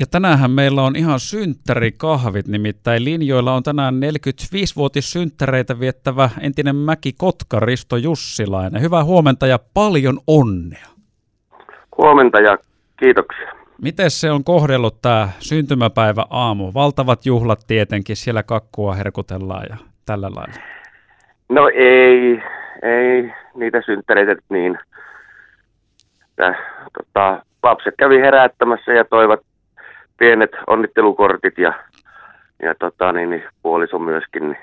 Ja tänään meillä on ihan synttärikahvit, nimittäin linjoilla on tänään 45-vuotissynttäreitä viettävä entinen Mäki Kotka Risto Jussilainen. Hyvää huomenta ja paljon onnea. Huomenta ja kiitoksia. Miten se on kohdellut tämä syntymäpäivä aamu? Valtavat juhlat tietenkin, siellä kakkua herkutellaan ja tällä lailla. No ei, ei niitä synttäreitä niin. Tää, tota, lapset kävi herättämässä ja toivat pienet onnittelukortit ja, ja tota, niin, niin, puoliso myöskin. Niin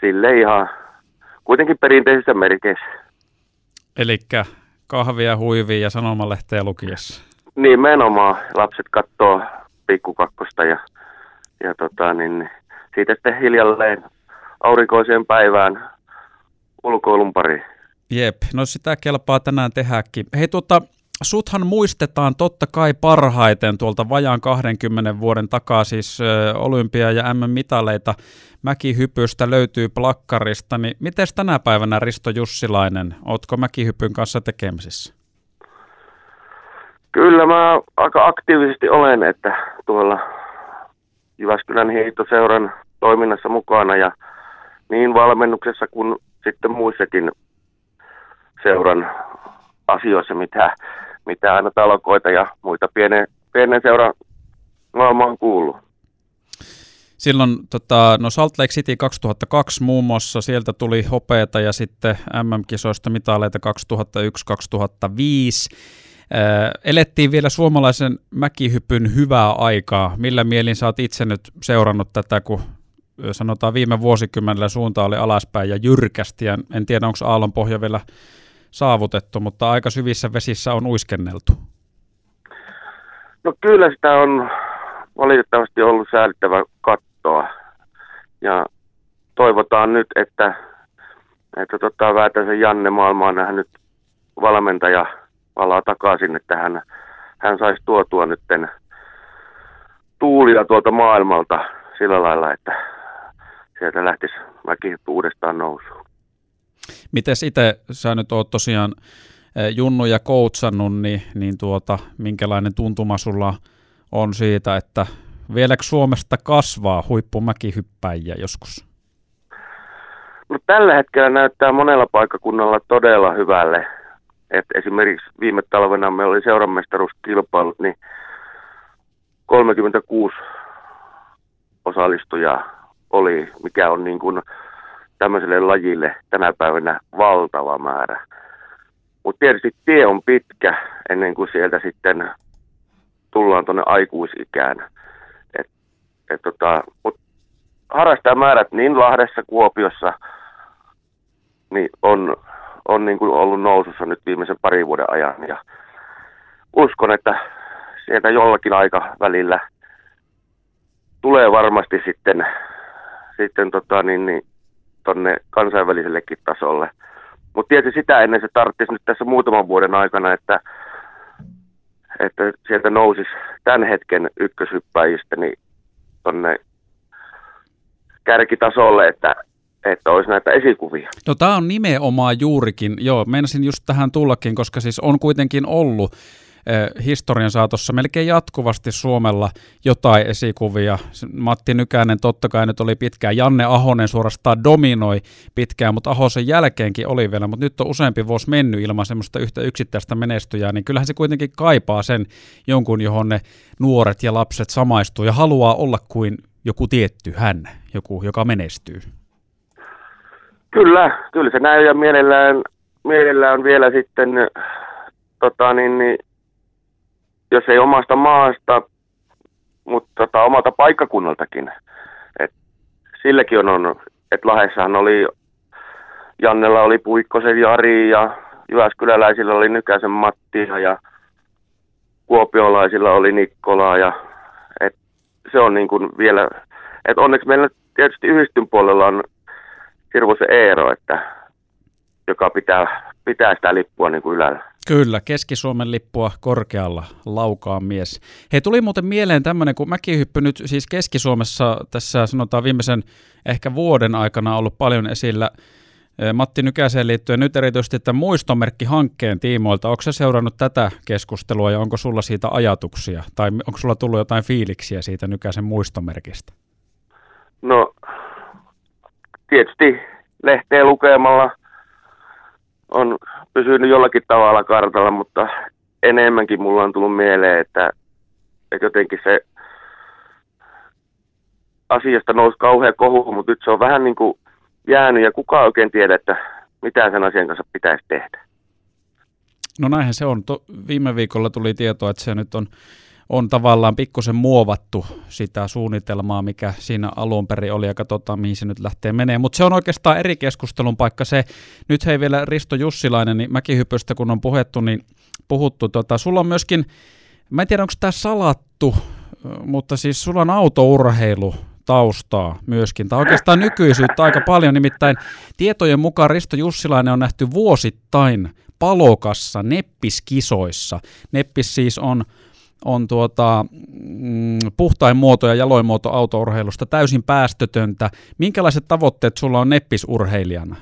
sille ihan kuitenkin perinteisissä merkeissä. Eli kahvia, huivia ja sanomalehteä lukiessa. Nimenomaan. Lapset katsoo pikkukakkosta ja, ja tota, niin, niin siitä sitten hiljalleen aurinkoiseen päivään ulkoilun pari. Jep, no sitä kelpaa tänään tehdäkin. Hei tuota, suthan muistetaan totta kai parhaiten tuolta vajaan 20 vuoden takaa, siis olympia- ja M-mitaleita mäkihypystä löytyy plakkarista, niin miten tänä päivänä Risto Jussilainen, ootko mäkihypyn kanssa tekemisissä? Kyllä mä aika aktiivisesti olen, että tuolla Jyväskylän hiihtoseuran toiminnassa mukana ja niin valmennuksessa kuin sitten muissakin seuran asioissa, mitä mitä aina talkoita ja muita pienen, pienen seuran maailmaan kuuluu. Silloin tota, no Salt Lake City 2002 muun muassa, sieltä tuli hopeeta ja sitten MM-kisoista mitaleita 2001-2005. Äh, elettiin vielä suomalaisen mäkihypyn hyvää aikaa. Millä mielin oot itse nyt seurannut tätä, kun sanotaan viime vuosikymmenellä suunta oli alaspäin ja jyrkästi, ja en tiedä onko aallon pohja vielä saavutettu, mutta aika syvissä vesissä on uiskenneltu. No kyllä sitä on valitettavasti ollut säälittävä kattoa. Ja toivotaan nyt, että, että tota, Väätäisen Janne maailma on nähnyt valmentaja palaa takaisin, että hän, hän saisi tuotua nyt tuulia tuolta maailmalta sillä lailla, että sieltä lähtisi väki uudestaan nousuun. Miten itse sä nyt oot tosiaan eh, junnuja koutsannut, niin, niin tuota, minkälainen tuntuma sulla on siitä, että vieläkö Suomesta kasvaa huippumäkihyppäjiä joskus? No, tällä hetkellä näyttää monella paikkakunnalla todella hyvälle. Et esimerkiksi viime talvena meillä oli seuramestaruuskilpailut, niin 36 osallistujaa oli, mikä on niin kuin tämmöiselle lajille tänä päivänä valtava määrä. Mutta tietysti tie on pitkä ennen kuin sieltä sitten tullaan tuonne aikuisikään. Et, et tota, mut harrastajamäärät niin Lahdessa, Kuopiossa, niin on, on niin kuin ollut nousussa nyt viimeisen parin vuoden ajan. Ja uskon, että sieltä jollakin aika välillä tulee varmasti sitten, sitten tota, niin, niin, tonne kansainvälisellekin tasolle. Mutta tietysti sitä ennen se tarvitsisi nyt tässä muutaman vuoden aikana, että, että sieltä nousisi tämän hetken ykköshyppäjistä niin tonne kärkitasolle, että, että olisi näitä esikuvia. No tämä on nimenomaan juurikin, joo, meinasin just tähän tullakin, koska siis on kuitenkin ollut historian saatossa melkein jatkuvasti Suomella jotain esikuvia. Matti Nykänen totta kai nyt oli pitkään, Janne Ahonen suorastaan dominoi pitkään, mutta Ahosen jälkeenkin oli vielä, mutta nyt on useampi vuosi mennyt ilman semmoista yhtä yksittäistä menestyjää, niin kyllähän se kuitenkin kaipaa sen jonkun, johon ne nuoret ja lapset samaistuu ja haluaa olla kuin joku tietty hän, joku, joka menestyy. Kyllä, kyllä se näy ja mielellään, mielellään vielä sitten tota, niin, niin, jos ei omasta maasta, mutta tota, omalta paikkakunnaltakin. Et silläkin on, on että Lahessahan oli, Jannella oli Puikkosen Jari ja Jyväskyläläisillä oli Nykäsen Mattia ja Kuopiolaisilla oli Nikkolaa ja et se on niin kuin vielä, että onneksi meillä tietysti yhdistyn puolella on hirveä Eero, että joka pitää, pitää sitä lippua niin kuin ylällä. Kyllä, Keski-Suomen lippua korkealla laukaa mies. Hei, tuli muuten mieleen tämmöinen, kun mäkihyppy nyt siis Keski-Suomessa tässä sanotaan viimeisen ehkä vuoden aikana ollut paljon esillä Matti Nykäseen liittyen nyt erityisesti tämän muistomerkkihankkeen tiimoilta. Onko se seurannut tätä keskustelua ja onko sulla siitä ajatuksia tai onko sulla tullut jotain fiiliksiä siitä Nykäsen muistomerkistä? No tietysti lehteä lukemalla on pysynyt jollakin tavalla kartalla, mutta enemmänkin mulla on tullut mieleen, että, että jotenkin se asiasta nousi kauhean kohu, mutta nyt se on vähän niin kuin jäänyt ja kukaan oikein tiedä, että mitä sen asian kanssa pitäisi tehdä. No näinhän se on. To, viime viikolla tuli tietoa, että se nyt on, on tavallaan pikkusen muovattu sitä suunnitelmaa, mikä siinä alun perin oli, ja katsotaan, mihin se nyt lähtee menee. Mutta se on oikeastaan eri keskustelun paikka se. Nyt hei vielä Risto Jussilainen, niin mäkihypystä kun on puhettu, niin puhuttu. Tota, sulla on myöskin, mä en tiedä onko tämä salattu, mutta siis sulla on autourheilu taustaa myöskin, tai oikeastaan nykyisyyttä aika paljon, nimittäin tietojen mukaan Risto Jussilainen on nähty vuosittain palokassa neppiskisoissa. Neppis siis on, on tuota, mm, puhtain muoto ja jaloin muoto autourheilusta, täysin päästötöntä. Minkälaiset tavoitteet sulla on neppisurheilijana?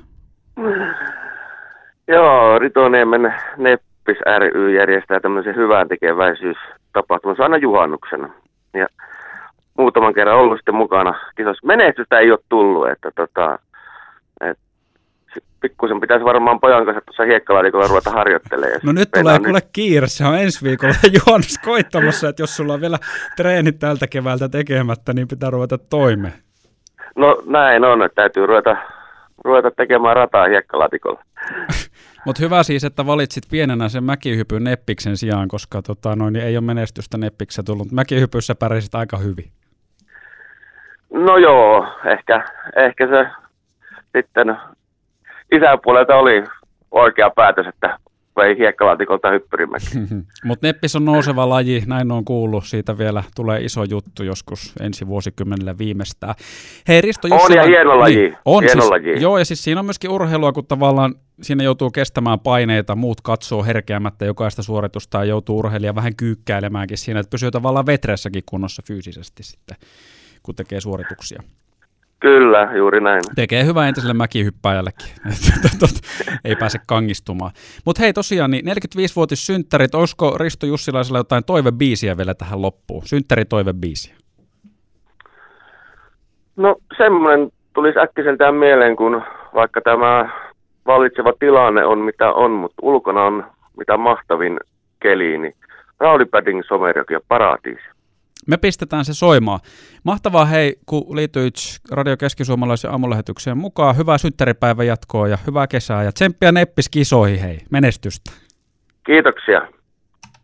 Joo, Ritoniemen Neppis ry järjestää tämmöisen hyvän tekeväisyystapahtuman aina juhannuksena. Ja muutaman kerran ollut sitten mukana kisossa. Menestystä ei ole tullut, että tota, pikkusen pitäisi varmaan pojan kanssa tuossa hiekkalaatikolla ruveta harjoittelemaan. No nyt tulee kuule kiire, se on ensi viikolla juhannus koittamassa, että jos sulla on vielä treenit tältä keväältä tekemättä, niin pitää ruveta toimeen. No näin on, että täytyy ruveta, ruveta tekemään rataa hiekkalaatikolla. Mutta hyvä siis, että valitsit pienenä sen mäkihypyn Neppiksen sijaan, koska tota, noin, niin ei ole menestystä Neppiksessä tullut. Mäkihypyssä pärjäsit aika hyvin. No joo, ehkä, ehkä se sitten isäpuolelta oli oikea päätös, että vei hiekkalaatikolta hyppyrimäki. Mutta neppis on nouseva laji, näin on kuullut. Siitä vielä tulee iso juttu joskus ensi vuosikymmenellä viimeistään. Hei Risto On ja hieno laji. Niin, on hieno siis, laji. Joo, ja siis siinä on myöskin urheilua, kun tavallaan siinä joutuu kestämään paineita, muut katsoo herkeämättä jokaista suoritusta ja joutuu urheilija vähän kyykkäilemäänkin siinä, että pysyy tavallaan vetreessäkin kunnossa fyysisesti sitten kun tekee suorituksia. Kyllä, juuri näin. Tekee hyvää entiselle mäkihyppääjällekin. Ei pääse kangistumaan. Mutta hei tosiaan, niin 45-vuotissynttärit, olisiko Risto Jussilaisella jotain toivebiisiä vielä tähän loppuun? Synttäritoivebiisiä. No semmoinen tulisi äkkiseltään mieleen, kun vaikka tämä vallitseva tilanne on mitä on, mutta ulkona on mitä mahtavin keli, niin Rauli Padding Somerjoki ja Paratiisi. Me pistetään se soimaan. Mahtavaa hei, kun liityit Radio Keskisuomalaisen aamulähetykseen mukaan. Hyvää synttäripäivän jatkoa ja hyvää kesää ja tsemppiä neppis kisoihin hei. Menestystä. Kiitoksia.